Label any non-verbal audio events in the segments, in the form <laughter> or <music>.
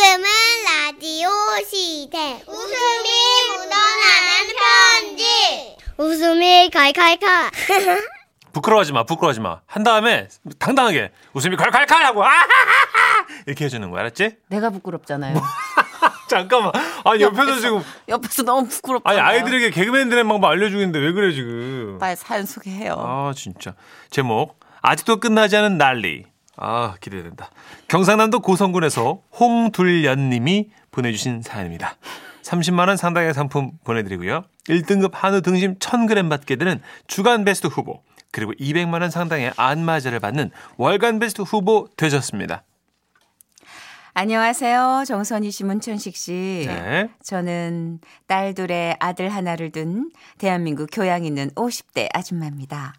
지금은 라디오 시대. 웃음이 묻어나는 편지. 웃음이 칼칼칼. <laughs> 부끄러워하지 마, 부끄러워하지 마. 한 다음에 당당하게 웃음이 칼칼칼 하고 아하하하 이렇게 해주는 거야, 알았지? 내가 부끄럽잖아요. <laughs> 잠깐만. 아니 옆에서 지금 옆에서 너무 부끄럽다. 아니 아이들에게 개그맨 되는 방법 알려주겠는데 왜 그래 지금? 빨리 사연 소개해요. 아 진짜 제목 아직도 끝나지 않은 난리. 아 기대된다. 경상남도 고성군에서 홍둘연님이 보내주신 사연입니다. 30만 원 상당의 상품 보내드리고요. 1등급 한우 등심 1,000g 받게 되는 주간 베스트 후보 그리고 200만 원 상당의 안마자를 받는 월간 베스트 후보 되셨습니다. 안녕하세요. 정선희 씨, 문천식 씨. 네. 저는 딸 둘에 아들 하나를 둔 대한민국 교양 있는 50대 아줌마입니다.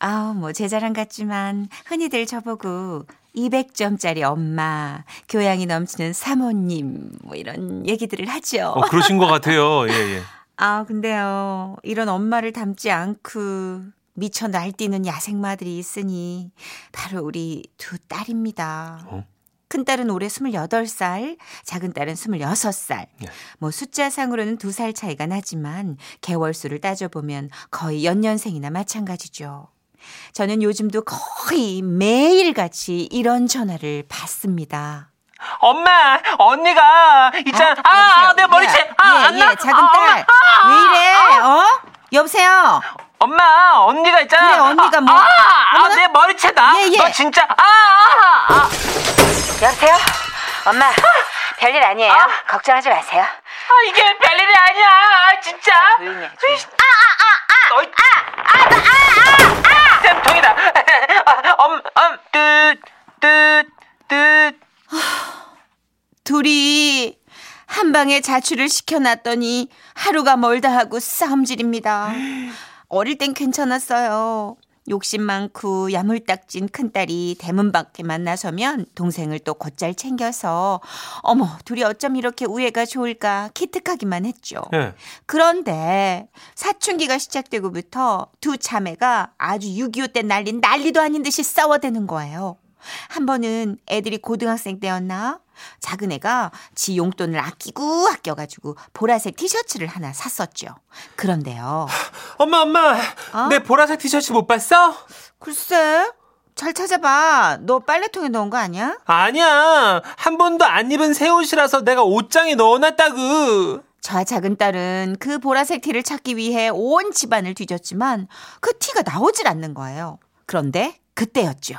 아우, 뭐, 제 자랑 같지만 흔히들 저보고 200점짜리 엄마, 교양이 넘치는 사모님, 뭐 이런 얘기들을 하죠. 어, 그러신 것 같아요. 예 예. <laughs> 아, 근데요. 이런 엄마를 닮지 않고 미쳐 날뛰는 야생마들이 있으니 바로 우리 두 딸입니다. 어? 큰 딸은 올해 28살, 작은 딸은 26살. 예. 뭐 숫자상으로는 두 살 차이가 나지만 개월 수를 따져보면 거의 연년생이나 마찬가지죠. 저는 요즘도 거의 매일같이 이런 전화를 받습니다. 엄마, 언니가 있잖아. 어? 아, 아, 여보세요? 내 머리채. 예, 아, 예, 안 나. 예, 작은 아, 딸. 엄마. 왜 이래? 어? 여보세요? 엄마, 언니가 있잖아. 그래, 언니가 뭐. 아, 아. 내 머리채다. 예, 예. 너 진짜. 아, 아, 아. 여보세요? 엄마, 별일 아니에요. 걱정하지 마세요. 아, 이게 별일이 아니야. 아, 진짜. 조용히 해, 으이씨. 아, 아, 아, 아. 너희. 아, 아, 나, 아, 아, 아. 쌤통이다. 아, <laughs> 엄, 엄, 뜻, 뜻, 뜻. 둘이 한 방에 자취를 시켜놨더니 하루가 멀다 하고 싸움질입니다. 어릴 땐 괜찮았어요. 욕심 많고 야물딱진 큰딸이 대문 밖에 만 나서면 동생을 또 곧잘 챙겨서 어머 둘이 어쩜 이렇게 우애가 좋을까 기특하기만 했죠. 예. 그런데 사춘기가 시작되고부터 두 자매가 아주 6.25때 날린 난리도 아닌 듯이 싸워대는 거예요. 한 번은 애들이 고등학생 때였나? 작은 애가 지 용돈을 아끼고 아껴가지고 보라색 티셔츠를 하나 샀었죠. 그런데요. <laughs> 엄마 엄마 어? 내 보라색 티셔츠 못 봤어? 글쎄, 잘 찾아봐. 너 빨래통에 넣은 거 아니야? 아니야 한 번도 안 입은 새 옷이라서 내가 옷장에 넣어놨다구. 저 작은 딸은 그 보라색 티를 찾기 위해 온 집안을 뒤졌지만 그 티가 나오질 않는 거예요. 그런데 그때였죠.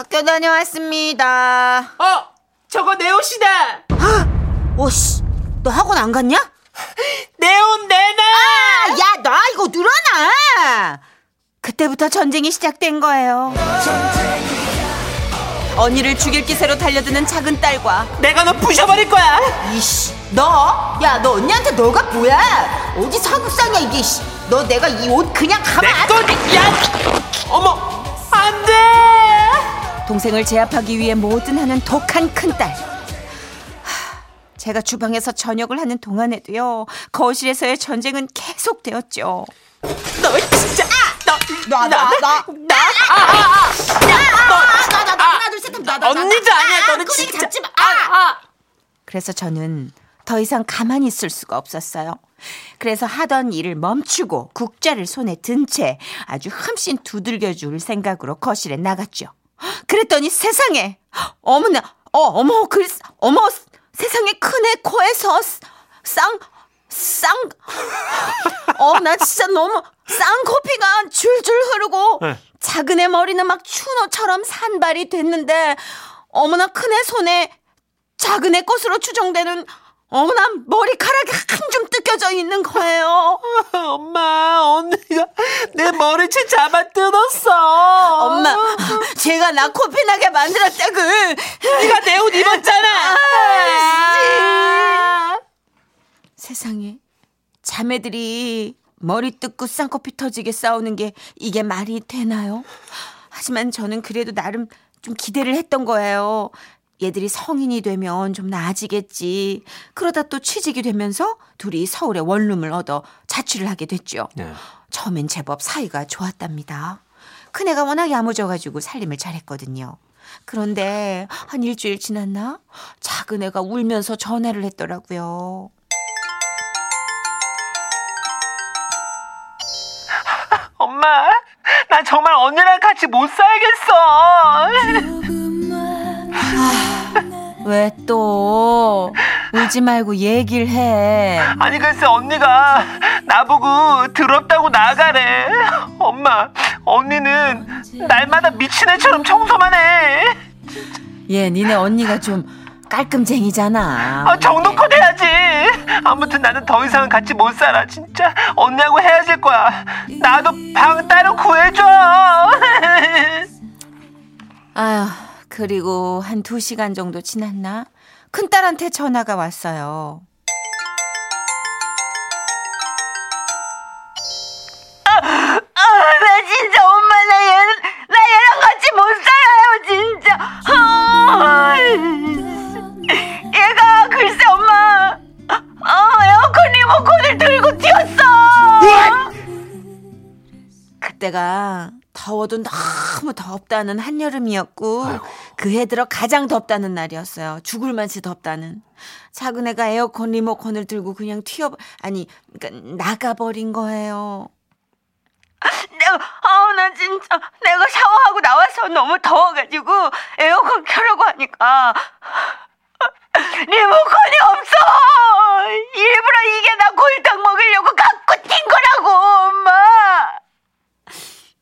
학교 다녀왔습니다. 어, 저거 내 옷이다. 오씨, 너 학원 안 갔냐? <laughs> 내 옷 내놔. 아, 야, 나 이거 늘어나! 그때부터 전쟁이 시작된 거예요. 언니를 죽일 기세로 달려드는 작은 딸과 내가 너 부셔버릴 거야. 이씨, 너? 야, 너 언니한테 너가 뭐야? 어디 사국상이야 이게? 너 내가 이 옷 그냥 가만 안 또, 야, 어머, 안 돼. 동생을 제압하기 위해 뭐든 하는 독한 큰딸. 하, 제가 주방에서 저녁을 하는 동안에도요 거실에서의 전쟁은 계속되었죠. 너 진짜, 너, 나, 나, 나, 나, 아, 아, 아, 나, 나, 나, 나, 하나, 둘, 셋, 나, 나, 나, 언니도 나. 아니야. 아, 너는 진짜. 잡지 마. 아, 아. 그래서 저는 더 이상 가만히 있을 수가 없었어요. 그래서 하던 일을 멈추고 국자를 손에 든 채 아주 흠씬 두들겨 줄 생각으로 거실에 나갔죠. 그랬더니 세상에 어머나 어 어머 그 어머 세상에 큰 애 코에서 쌍 쌍, 어, 나 진짜 너무 쌍코피가 줄줄 흐르고, 네. 작은 애 머리는 막 추노처럼 산발이 됐는데, 어머나 큰 애 손에 작은 애 것으로 추정되는 어머나 머리카락이 한 줌 뜯겨져 있는 거예요. <laughs> 엄마, 언니가 내 머리채 잡아 뜯었어. 엄마, 제가 나 코피 나게 만들었다고. 네가 내 옷 입었잖아. 아, 세상에 자매들이 머리 뜯고 쌍꺼풀 터지게 싸우는 게 이게 말이 되나요? 하지만 저는 그래도 나름 좀 기대를 했던 거예요. 얘들이 성인이 되면 좀 나아지겠지. 그러다 또 취직이 되면서 둘이 서울에 원룸을 얻어 자취를 하게 됐죠. 네. 처음엔 제법 사이가 좋았답니다. 큰애가 워낙 야무져가지고 살림을 잘했거든요. 그런데 한 일주일 지났나? 작은 애가 울면서 전화를 했더라고요. 엄마, 나 정말 언니랑 같이 못 살겠어. <laughs> 왜 또 울지 말고 얘기를 해. 아니 글쎄 언니가 나보고 더럽다고 나가래. 엄마, 언니는 날마다 미친 애처럼 청소만 해. 얘 니네 언니가 좀 깔끔쟁이잖아. 아, 정도껏 해야지. 아무튼 나는 더 이상은 같이 못 살아. 진짜 언니하고 헤어질 거야. 나도 방 따로 구해줘. 아휴, 그리고 한두 시간 정도 지났나? 큰딸한테 전화가 왔어요. 더워도 너무 덥다는 한여름이었고 그해 들어 가장 덥다는 날이었어요. 죽을 맛이 덥다는. 작은 애가 에어컨 리모컨을 들고 그냥 튀어 아니 그러니까 나가버린 거예요. 내가, 아, 나 진짜 내가 샤워하고 나와서 너무 더워가지고 에어컨 켜려고 하니까 리모컨이 없어. 일부러 이게 나 골탕 먹으려고 갖고 튄 거라고, 엄마.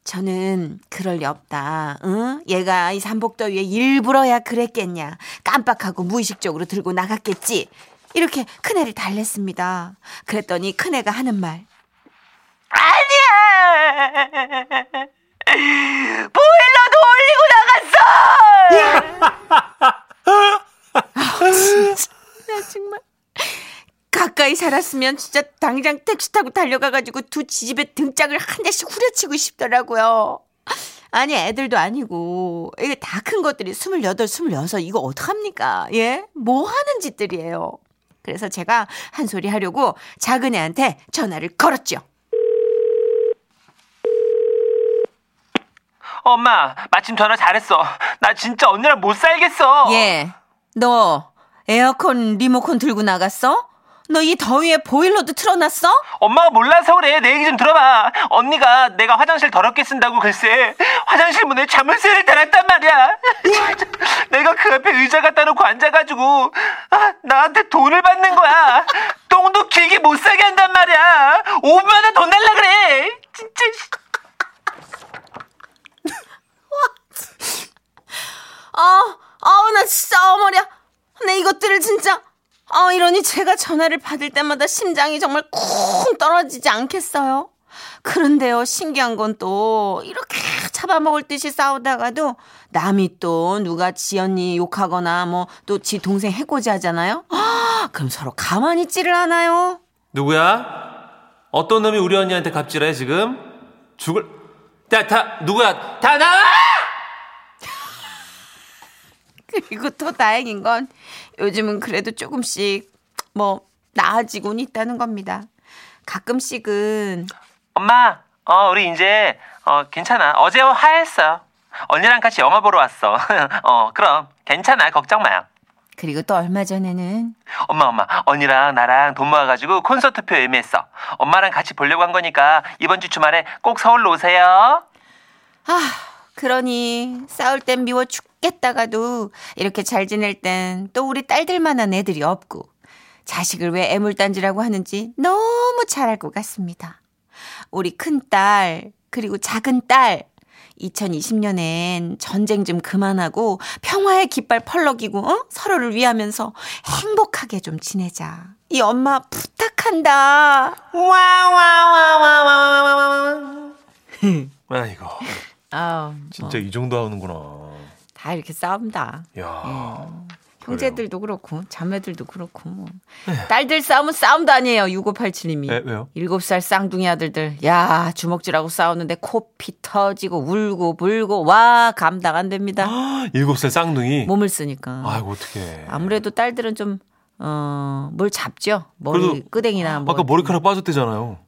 저는 그럴 리 없다. 응? 얘가 이 삼복더위에 일부러야 그랬겠냐. 깜빡하고 무의식적으로 들고 나갔겠지. 이렇게 큰애를 달랬습니다. 그랬더니 큰애가 하는 말. 아니야. 보일러도 올리고 나갔어. 나 정말 가까이 살았으면 진짜 당장 택시 타고 달려가가지고 두 지집에 등짝을 한 대씩 후려치고 싶더라고요. 아니 애들도 아니고 이게 다 큰 것들이 스물여덟, 스물여섯 이거 어떡합니까? 예? 뭐 하는 짓들이에요. 그래서 제가 한 소리 하려고 작은 애한테 전화를 걸었죠. 엄마, 마침 전화 잘했어. 나 진짜 언니랑 못 살겠어. 예, 너 에어컨 리모컨 들고 나갔어? 너 이 더위에 보일러도 틀어놨어? 엄마가 몰라서 그래. 내 얘기 좀 들어봐. 언니가 내가 화장실 더럽게 쓴다고 글쎄 화장실 문에 자물쇠를 달았단 말이야. <laughs> 내가 그 앞에 의자 갖다 놓고 앉아가지고 아, 나한테 돈을 받는 거야. 똥도 길게 못 사게 한단 말이야. 5만원 더 날라 그래. 진짜. 아, 아우, 나 진짜 어머리야. 내 이것들을 진짜. 아, 이러니 제가 전화를 받을 때마다 심장이 정말 쿵 떨어지지 않겠어요? 그런데요, 신기한 건 또, 이렇게 잡아먹을 듯이 싸우다가도, 남이 또 누가 지 언니 욕하거나, 뭐, 또 지 동생 해코지 하잖아요? 아, <gasps> 그럼 서로 가만히 있지를 않아요? 누구야? 어떤 놈이 우리 언니한테 갑질해 지금? 죽을 야, 다 누구야? 다 나와! <laughs> 그리고 또 다행인 건 요즘은 그래도 조금씩 뭐 나아지곤 있다는 겁니다. 가끔씩은 엄마, 어, 우리 이제, 어, 괜찮아. 어제 화했어. 언니랑 같이 영화 보러 왔어. <laughs> 어, 그럼, 괜찮아. 걱정 마요. 그리고 또 얼마 전에는 엄마, 엄마, 언니랑 나랑 돈 모아가지고 콘서트표 예매했어. 엄마랑 같이 보려고 한 거니까 이번 주 주말에 꼭 서울로 오세요. 아 그러니 싸울 땐 미워 죽 겠다가도 이렇게 잘 지낼 땐 또 우리 딸들만한 애들이 없고 자식을 왜 애물단지라고 하는지 너무 잘 알 것 같습니다. 우리 큰딸 그리고 작은 딸 2020년엔 전쟁 좀 그만하고 평화의 깃발 펄럭이고 어? 서로를 위하면서 행복하게 좀 지내자. 이 엄마 부탁한다. <laughs> 아이고 아우, 진짜 이 정도 하는구나. 다 이렇게 싸움다. 야. 형제들도 그렇고 자매들도 그렇고 뭐. 딸들 싸움은 싸움도 아니에요. 6587님이. 네, 왜요? 7살 쌍둥이 아들들 야 주먹질하고 싸우는데 코피 터지고 울고 불고 와 감당 안 됩니다. 일곱 살 쌍둥이. 몸을 쓰니까. 아이고 어떡해. 아무래도 딸들은 좀 어, 뭘 잡죠. 머리 끄댕이나 뭐. 아까 머리카락 빠졌대잖아요.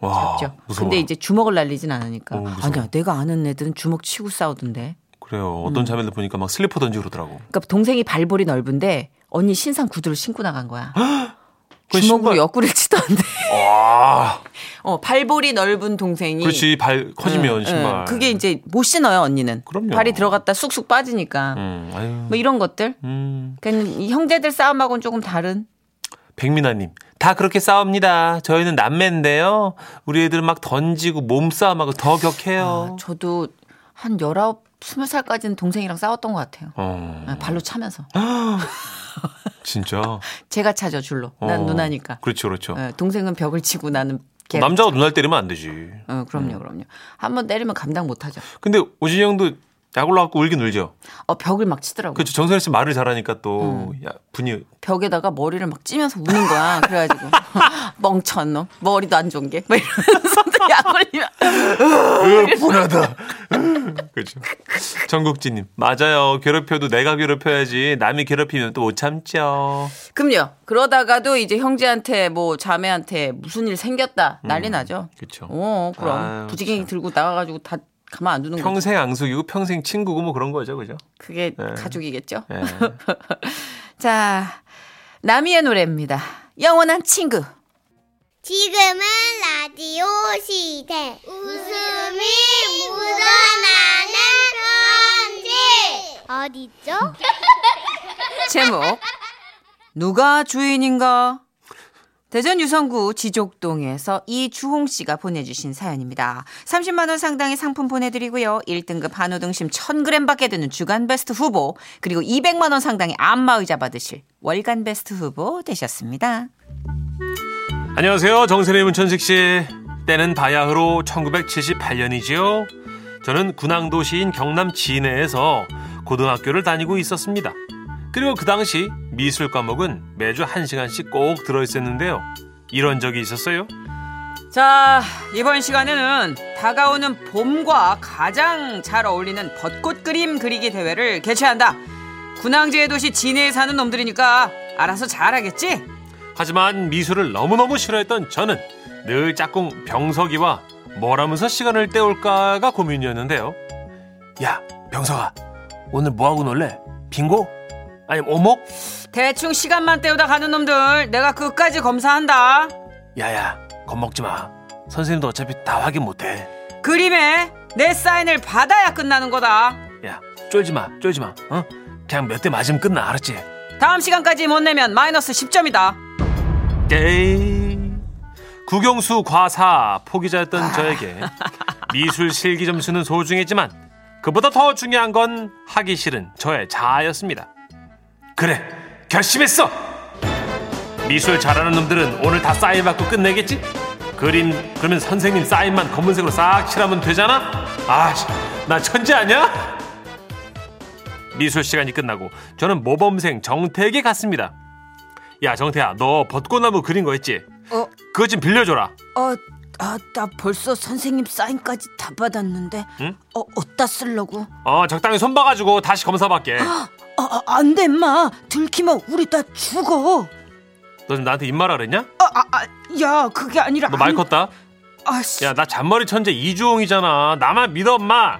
와, 잡죠. 무서워요. 근데 이제 주먹을 날리진 않으니까. 어, 무서워. 아니야, 내가 아는 애들은 주먹 치고 싸우던데. 그래요. 음. 어떤 자매들 보니까 막 슬리퍼 던지고 그러더라고. 그러니까 동생이 발볼이 넓은데 언니 신상 구두를 신고 나간 거야. <gasps> 그 주먹으로 신발- 옆구리를 치던데. 와, <laughs> 어, 발볼이 넓은 동생이. 그렇지 발 커지면 응, 응. 신발. 그게 이제 못 신어요, 언니는. 그럼요. 발이 들어갔다 쑥쑥 빠지니까. 음, 아유. 뭐 이런 것들. 음. 그러니까 이 형제들 싸움하고는 조금 다른. 백민아님, 다 그렇게 싸웁니다. 저희는 남매인데요. 우리 애들은 막 던지고 몸싸움하고 더 격해요. 아, 저도 한 19, 20살까지는 동생이랑 싸웠던 것 같아요. 어, 아, 발로 차면서. 진짜. <laughs> 제가 차죠, 줄로. 난 어, 누나니까. 그렇죠, 그렇죠. 예, 동생은 벽을 치고 나는 걔. 남자가 누나를 때리면 안 되지. 어, 그럼요, 그럼요. 한번 때리면 감당 못 하죠. 근데 오진이 형도 약 올라갖고 울긴 울죠. 어, 벽을 막 치더라고요. 그렇죠. 정선혜 씨 말을 잘하니까 또 음. 야, 분이 벽에다가 머리를 막 찌면서 우는 거야. 그래가지고 <laughs> 멍청한 놈. 머리도 안 좋은 게. 막 이러면서 <laughs> 약 올리면. 분하다. 그렇죠. 정국진님 맞아요. 괴롭혀도 내가 괴롭혀야지 남이 괴롭히면 또 못 참죠. 그럼요. 그러다가도 이제 형제한테 뭐 자매한테 무슨 일 생겼다. 난리 나죠. 그렇죠. 어, 그럼. 부지갱이 들고 나가가지고 다 가만 안 두는 거죠. 평생 앙숙이고 평생 친구고 뭐 그런 거죠, 그죠? 그게 네. 가족이겠죠. 예. <laughs> 자, 나미의 노래입니다. 영원한 친구. 지금은 라디오 시대. 웃음이 묻어나는 편지. 어디죠? <laughs> 제목 누가 주인인가? 대전 유성구 지족동에서 이주홍 씨가 보내주신 사연입니다. 30만 원 상당의 상품 보내드리고요. 1등급 한우 등심 1000g 받게 되는 주간 베스트 후보 그리고 200만 원 상당의 안마 의자 받으실 월간 베스트 후보 되셨습니다. 안녕하세요. 정선의 문천식 씨. 때는 바야흐로 1978년이지요. 저는 군항도 시인 경남 진해에서 고등학교를 다니고 있었습니다. 그리고 그 당시 미술 과목은 매주 1시간씩 꼭 들어있었는데요. 이런 적이 있었어요. 자, 이번 시간에는 다가오는 봄과 가장 잘 어울리는 벚꽃 그림 그리기 대회를 개최한다. 군항제의 도시 진해에 사는 놈들이니까 알아서 잘하겠지? 하지만 미술을 너무너무 싫어했던 저는 늘 짝꿍 병석이와 뭘 하면서 시간을 때울까가 고민이었는데요. 야, 병석아. 오늘 뭐 하고 놀래? 빙고? 아니, 오목? 대충 시간만 때우다 가는 놈들 내가 끝까지 검사한다. 야야, 겁먹지 마. 선생님도 어차피 다 확인 못 해. 그림에 내 사인을 받아야 끝나는 거다. 야, 쫄지 마, 쫄지 마. 어? 그냥 몇 대 맞으면 끝나, 알았지? 다음 시간까지 못 내면 마이너스 10점이다. 에이. 국영수 과사 포기자였던 저에게 미술 실기 점수는 소중했지만 그보다 더 중요한 건 하기 싫은 저의 자아였습니다. 그래, 결심했어. 미술 잘하는 놈들은 오늘 다 사인 받고 끝내겠지? 그림 그러면 선생님 사인만 검은색으로 싹 칠하면 되잖아. 아, 씨, 나 천재 아니야? 미술 시간이 끝나고 저는 모범생 정태에게 갔습니다. 야 정태야 너 벚꽃나무 그린 거 있지? 어, 그거 좀 빌려줘라 어, 아, 나 벌써 선생님 사인까지 다 받았는데. 응? 어, 어디다 쓰려고? 어 적당히 손 봐가지고 다시 검사받게 아, 아, 안 돼, 마. 들키면 우리 다 죽어. 너 지금 나한테 입말하 그랬냐? 아, 아, 아, 야, 그게 아니라. 너 말 컸다 아, 씨. 야 나 잔머리 천재 이주홍이잖아 나만 믿어 엄마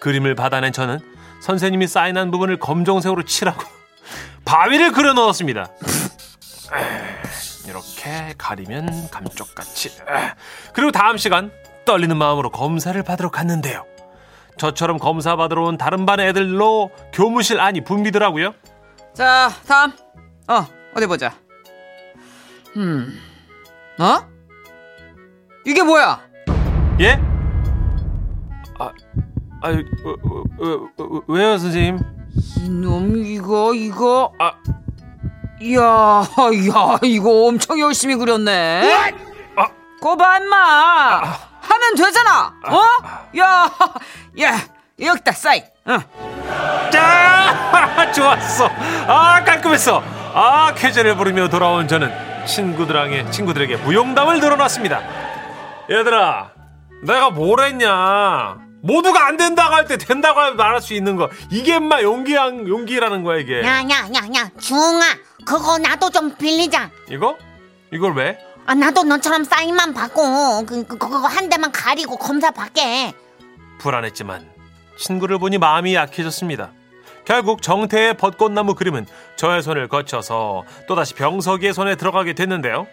그림을 받아낸 저는 선생님이 사인한 부분을 검정색으로 칠하고 바위를 그려 넣었습니다 <laughs> 이렇게 가리면 감쪽같이 그리고 다음 시간 떨리는 마음으로 검사를 받으러 갔는데요 저처럼 검사 받으러 온 다른 반 애들로 교무실 안이 붐비더라고요 자, 다음. 어, 어디 보자. 음. 어? 이게 뭐야? 예? 아, 아, 어, 어, 어, 어, 왜요 선생님? 이놈 이거 이거 아, 이야 야 이거 엄청 열심히 그렸네 아. 거봐 임마 하면 되잖아 어? 야, 야 여기다 사인 어. 자, <laughs> 좋았어. 아, 깔끔했어. 아, 쾌재를 부르며 돌아온 저는 친구들에게 친구들에게 무용담을 늘어놨습니다. 얘들아, 내가 뭘 했냐? 모두가 안 된다고 할 때 된다고 말할 수 있는 거 이게 인마 용기 용기라는 거야 이게. 야야야야 주홍아 그거 나도 좀 빌리자 이거? 이걸 왜? 아, 나도 너처럼 사인만 받고 그, 그, 그거 한 대만 가리고 검사 받게. 불안했지만 친구를 보니 마음이 약해졌습니다. 결국 정태의 벚꽃나무 그림은 저의 손을 거쳐서 또다시 병석이의 손에 들어가게 됐는데요.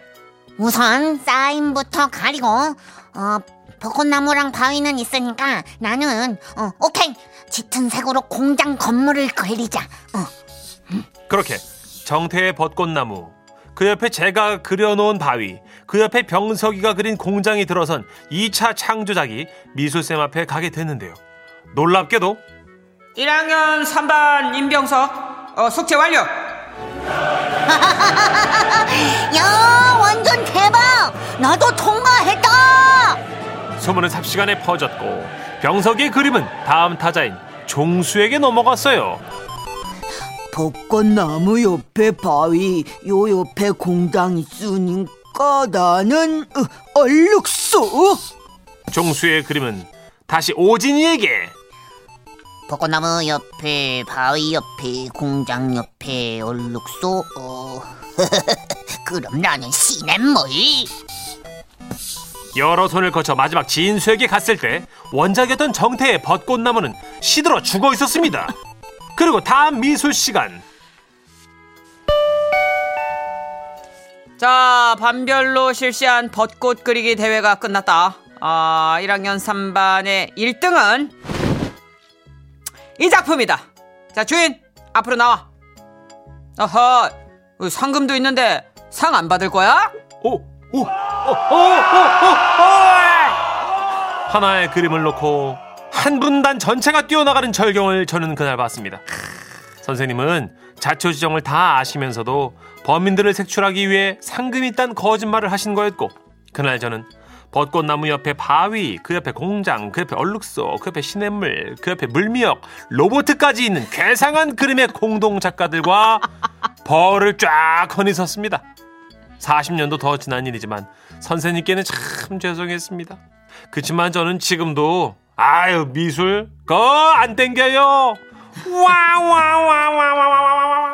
우선 사인부터 가리고 어 벚꽃나무랑 바위는 있으니까 나는 어 오케이 짙은 색으로 공장 건물을 그리자. 어 그렇게 정태의 벚꽃나무, 그 옆에 제가 그려놓은 바위, 그 옆에 병석이가 그린 공장이 들어선 2차 창조작이 미술쌤 앞에 가게 됐는데요. 놀랍게도 1학년 3반 임병석 어, 숙제 완료 <laughs> 야 완전 대박! 나도 통과했다! 소문은 삽시간에 퍼졌고 병석이의 그림은 다음 타자인 종수에게 넘어갔어요. 벚꽃나무 옆에 바위, 요 옆에 공장 있으니까 나는 어, 얼룩소. 종수의 그림은 다시 오진이에게 벚꽃나무 옆에 바위 옆에 공장 옆에 얼룩소 어 <laughs> 그럼 나는 시냇물 여러 손을 거쳐 마지막 진수에게 갔을 때 원작이었던 정태의 벚꽃나무는 시들어 죽어 있었습니다. 그리고 다음 미술 시간 자 반별로 실시한 벚꽃 그리기 대회가 끝났다 아 1학년 3반의 1등은 이 작품이다 자 주인 앞으로 나와 어허 어, 상금도 있는데 상 안 받을 거야? 오, 오, 오, 오, 오, 오, 오! 하나의 그림을 놓고 한 분단 전체가 뛰어나가는 절경을 저는 그날 봤습니다. 선생님은 자초지정을 다 아시면서도 범인들을 색출하기 위해 상금이 있단 거짓말을 하신 거였고 그날 저는 벚꽃나무 옆에 바위, 그 옆에 공장, 그 옆에 얼룩소, 그 옆에 시냇물, 그 옆에 물미역, 로보트까지 있는 괴상한 그림의 공동 작가들과 벌을 쫙 허니 섰습니다. 40년도 더 지난 일이지만 선생님께는 참 죄송했습니다. 그치만 저는 지금도 아유 미술 거 안 땡겨요. 와와와와와와와.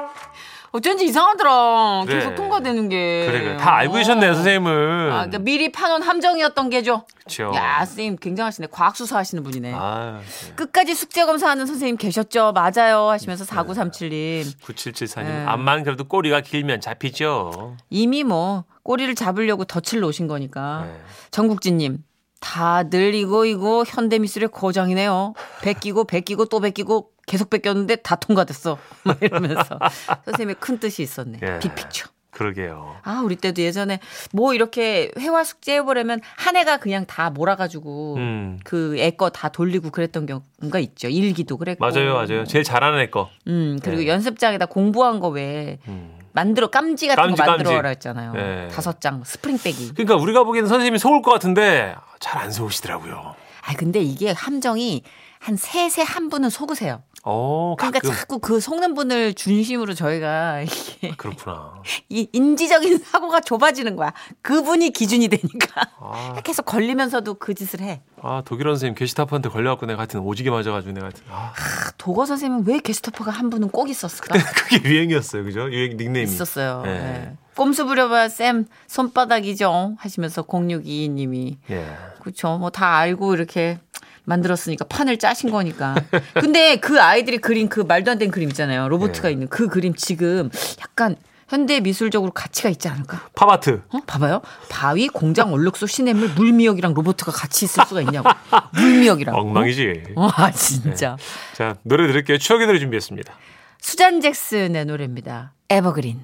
어쩐지 이상하더라 그래. 계속 통과되는 게 그래 그래 다 알고 계셨네 요 선생님은. 아, 그러니까 미리 파놓은 함정이었던 게죠 그렇죠. 야 선생님 굉장하시네 과학수사 하시는 분이네 아, 네. 끝까지 숙제 검사하는 선생님 계셨죠? 맞아요. 하시면서 4937님. 9774님 네. 암만 그래도 꼬리가 길면 잡히죠. 이미 뭐 꼬리를 잡으려고 덫을 놓으신 거니까. 네. 정국진님. 다들 이거 이거 현대미술의 고장이네요. 베끼고 베끼고 또 베끼고 계속 베꼈는데 다 통과됐어. <laughs> 막 이러면서 <laughs> 선생님의 큰 뜻이 있었네. 예. big picture. 그러게요. 아, 우리 때도 예전에 뭐 이렇게 회화 숙제 해보려면 한 애가 그냥 다 몰아가지고 음. 그애 거 다 돌리고 그랬던 경우가 있죠. 일기도 그랬고. 맞아요, 맞아요. 제일 잘하는 애 거. 음, 그리고 네. 연습장에다 공부한 거왜 음. 만들어 깜지 같은 깜지, 거 만들어라. 했잖아요. 네. 다섯 장 스프링 빼기. 그러니까 우리가 보기에는 선생님이 속을 것 같은데 잘 안 속으시더라고요. 아 근데 이게 함정이 한 셋에 한 분은 속으세요. 어, 그러니까 가끔 자꾸 그 속는 분을 중심으로 저희가 이게 그렇구나. <laughs> 이 인지적인 사고가 좁아지는 거야. 그분이 기준이 되니까 아, <laughs> 계속 걸리면서도 그 짓을 해. 아 독일어 선생님 게시타프한테 걸려갖고 내가 하여튼 오지게 맞아가지고 내가 하여튼 아, 아, 도거 선생님은 왜 게스트퍼가 한 분은 꼭 있었을까? <laughs> 그게 유행이었어요, 그죠? 유행 닉네임이 있었어요. 예. 네. 꼼수 부려봐 쌤 손바닥이죠 하시면서 0622님이 예. 그렇죠. 뭐 다 알고 이렇게 만들었으니까 판을 짜신 거니까. 근데 그 아이들이 그린 그 말도 안 되는 그림 있잖아요. 로보트가 예. 있는 그 그림 지금 약간 현대 미술적으로 가치가 있지 않을까? 팝아트. 어? 봐봐요. 바위, 공장, 얼룩소, 시냇물, 물미역이랑 로보트가 같이 있을 수가 있냐고. 물미역이랑. 엉망이지. 어, 아, 진짜. 자, 노래 들을게요. 추억의 노래 준비했습니다. 수잔 잭슨의 노래입니다. 에버그린.